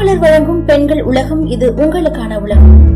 மாலைமலர் வழங்கும் பெண்கள் உலகம் இது உங்களுக்கான உலகம்.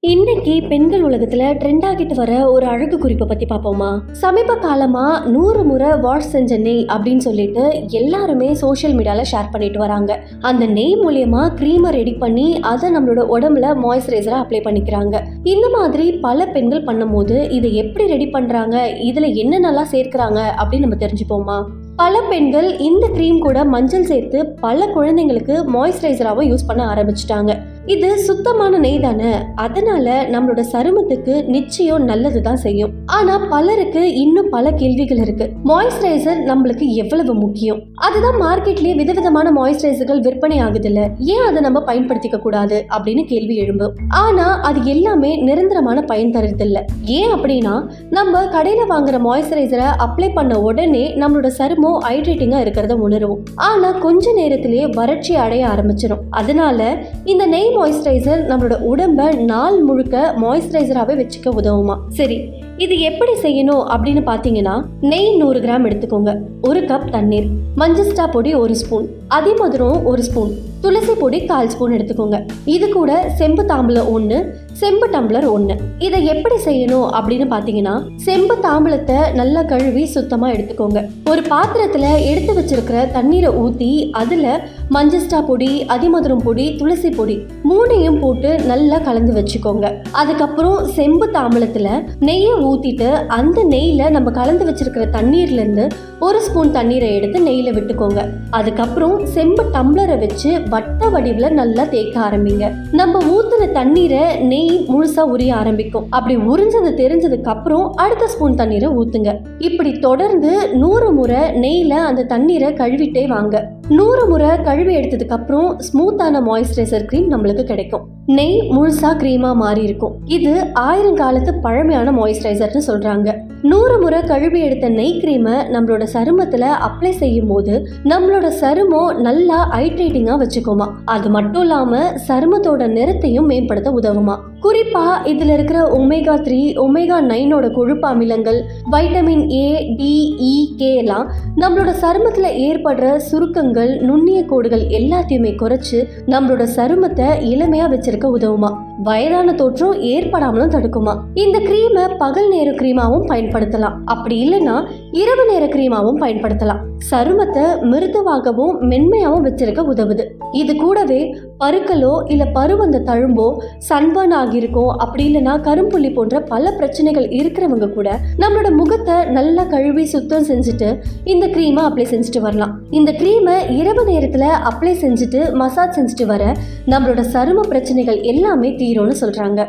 இன்னைக்கு பெண்கள் உலகத்துல ட்ரெண்ட் ஆகிட்டு வர ஒரு அழகு குறிப்பை பத்தி பார்ப்போமா? சமீப காலமா நூறு முறை வாஷ் செஞ்ச நெய் அப்படின்னு சொல்லிட்டு எல்லாருமே சோஷியல் மீடியால ஷேர் பண்ணிட்டு வராங்க. அந்த நெய் மூலியமா க்ரீமை ரெடி பண்ணி அதை நம்மளோட உடம்புல மாய்ஸ்சரைசரா அப்ளை பண்ணிக்கிறாங்க. இந்த மாதிரி பல பெண்கள் பண்ணும்போது இதை எப்படி ரெடி பண்றாங்க? இதுல என்னென்னலாம் சேர்க்கிறாங்க? அப்படின்னு நம்ம தெரிஞ்சுப்போமா? பல பெண்கள் இந்த க்ரீம் கூட மஞ்சள் சேர்த்து பல குழந்தைங்களுக்கு மாய்ஸ்சரைசராகவும் யூஸ் பண்ண ஆரம்பிச்சிட்டாங்க. இது சுத்தமான நெய் தானே? அதனால நம்மளோட சருமத்துக்கு நிச்சயம் நல்லது தான் செய்யும். ஆனா பலருக்கு இன்னும் பல கேள்விகள் இருக்கு. மாய்ஸ்சரைசர் நம்மளுக்கு எவ்வளவு முக்கியம்? அதுதான் மார்க்கெட்லயே விதவிதமான மாய்ஸ்சரைசர்கள் விற்பனை ஆகுது இல்ல ஏன் அதை நம்ம பயன்படுத்திக்க கூடாது? அப்படின்னு கேள்வி எழும்பும். ஆனா அது எல்லாமே நிரந்தரமான பயன் தருது இல்ல ஏன் அப்படின்னா நம்ம கடையில வாங்குற மாய்ஸ்சரைசரை அப்ளை பண்ண உடனே நம்மளோட சருமம் ஹைட்ரேட்டிங்கா இருக்கிறத உணருவோம். ஆனால் கொஞ்ச நேரத்திலேயே வறட்சி அடைய ஆரம்பிச்சிடும் அதனால இந்த நெய் மாய்ஸ்சரைசர் நம்மளோட உடம்பை நாள் முழுக்க மாய்ஸ்சரைசராகவே வச்சுக்க உதவுமா? சரி இது எப்படி செய்யணும் அப்படின்னு பார்த்தீங்கன்னா நெய் நூறு கிராம் எடுத்துக்கோங்க. ஒரு கப் தண்ணீர் மஞ்சஸ்டா பொடி ஒரு ஸ்பூன் அதிமதுரம் ஒரு ஸ்பூன் துளசி பொடி கால் ஸ்பூன் எடுத்துக்கோங்க. இது கூட செம்பு தாம்பலம் ஒன்று செம்பு டம்ளர் ஒன்று இதை எப்படி செய்யணும் அப்படின்னு பார்த்தீங்கன்னா செம்பு தாம்பலத்தை நல்லா கழுவி சுத்தமாக எடுத்துக்கோங்க. ஒரு பாத்திரத்தில் எடுத்து வச்சிருக்கிற தண்ணீரை ஊற்றி அதில் மஞ்சஸ்டா பொடி அதிமதுரம் பொடி துளசி பொடி மூணையும் போட்டு நல்லா கலந்து வச்சுக்கோங்க. அதுக்கப்புறம் செம்பு தாம்பலத்தில் நெய்யை ஊற்றிட்டு அந்த நெய்யில் நம்ம கலந்து வச்சிருக்கிற தண்ணீர்லேருந்து ஒரு ஸ்பூன் தண்ணீரை எடுத்து நெய்யில் விட்டுக்கோங்க. அதுக்கப்புறம் செம்பு டம்ளரை வச்சு வட்ட வடிவில் நல்லா தேய்க்க ஆரம்பிங்க. நம்ம ஊற்றுன தண்ணீரை நெய் முழுசா உரிய ஆரம்பிக்கும். அப்படி உறிஞ்சது தெரிஞ்சதுக்கு அப்புறம் அடுத்த ஸ்பூன் தண்ணீரை ஊத்துங்க. இப்படி தொடர்ந்து நூறு முறை நெய்ல அந்த தண்ணீரை கழுவிட்டே வாங்க. நூறு முறை கழுவி எடுத்ததுக்கு அப்புறம் ஸ்மூத்தான மாய்ஸ்சரைசர் க்ரீம் நம்மளுக்கு கிடைக்கும். நெய் முழுசா கிரீமா மாறி இருக்கும் இது ஆயிரம் காலத்து பழமையான மாய்ஸ்சரைசர்னு சொல்றாங்க. நூறு முறை கழுவி எடுத்த நெய் க்ரீமை நம்மளோட சருமத்தில் அப்ளை செய்யும் போது நம்மளோட சருமம் நல்லா ஹைட்ரேட்டிங்காக வச்சுக்குமா. அது மட்டும் இல்லாமல் சருமத்தோட நிறத்தையும் மேம்படுத்த உதவுமா. குறிப்பாக இதில் இருக்கிற ஒமேகா த்ரீ ஒமேகா நைனோட கொழுப்பு அமிலங்கள் vitamin A D E K எல்லாம் நம்மளோட சருமத்தில் ஏற்படுற சுருக்கங்கள் நுண்ணிய கோடுகள் எல்லாத்தையுமே குறைச்சி நம்மளோட சருமத்தை இளமையாக வச்சிருக்க உதவுமா. வயதான தோற்றம் ஏற்படாமலும் தடுக்குமா? இந்த கிரீமை பகல் நேர கிரீமாவும் பயன்படுத்தலாம். அப்படி இல்லைன்னா இரவு நேர கிரீமாவும் பயன்படுத்தலாம். சருமத்தை மிருதுவாகவும் மென்மையாகவும் வச்சிருக்க உதவுது. இது கூடவே பருக்களோ பரு பருவந்த தழும்போ சன்பர்ன் ஆகியிருக்கோ அப்படி இல்லைன்னா கரும்புள்ளி போன்ற பல பிரச்சனைகள் இருக்கிறவங்க கூட நம்மளோட முகத்தை நல்லா கழுவி சுத்தம் செஞ்சுட்டு இந்த க்ரீமை அப்ளை செஞ்சுட்டு வரலாம். இந்த க்ரீமை இரவு நேரத்தில் அப்ளை செஞ்சுட்டு மசாஜ் செஞ்சுட்டு வர நம்மளோட சரும பிரச்சனைகள் எல்லாமே தீரும்னு சொல்கிறாங்க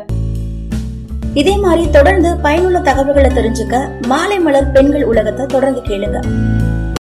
இதே மாதிரி தொடர்ந்து பயனுள்ள தகவல்களை தெரிஞ்சுக்க மாலை மலர் பெண்கள் உலகத்தை தொடர்ந்து கேளுங்க.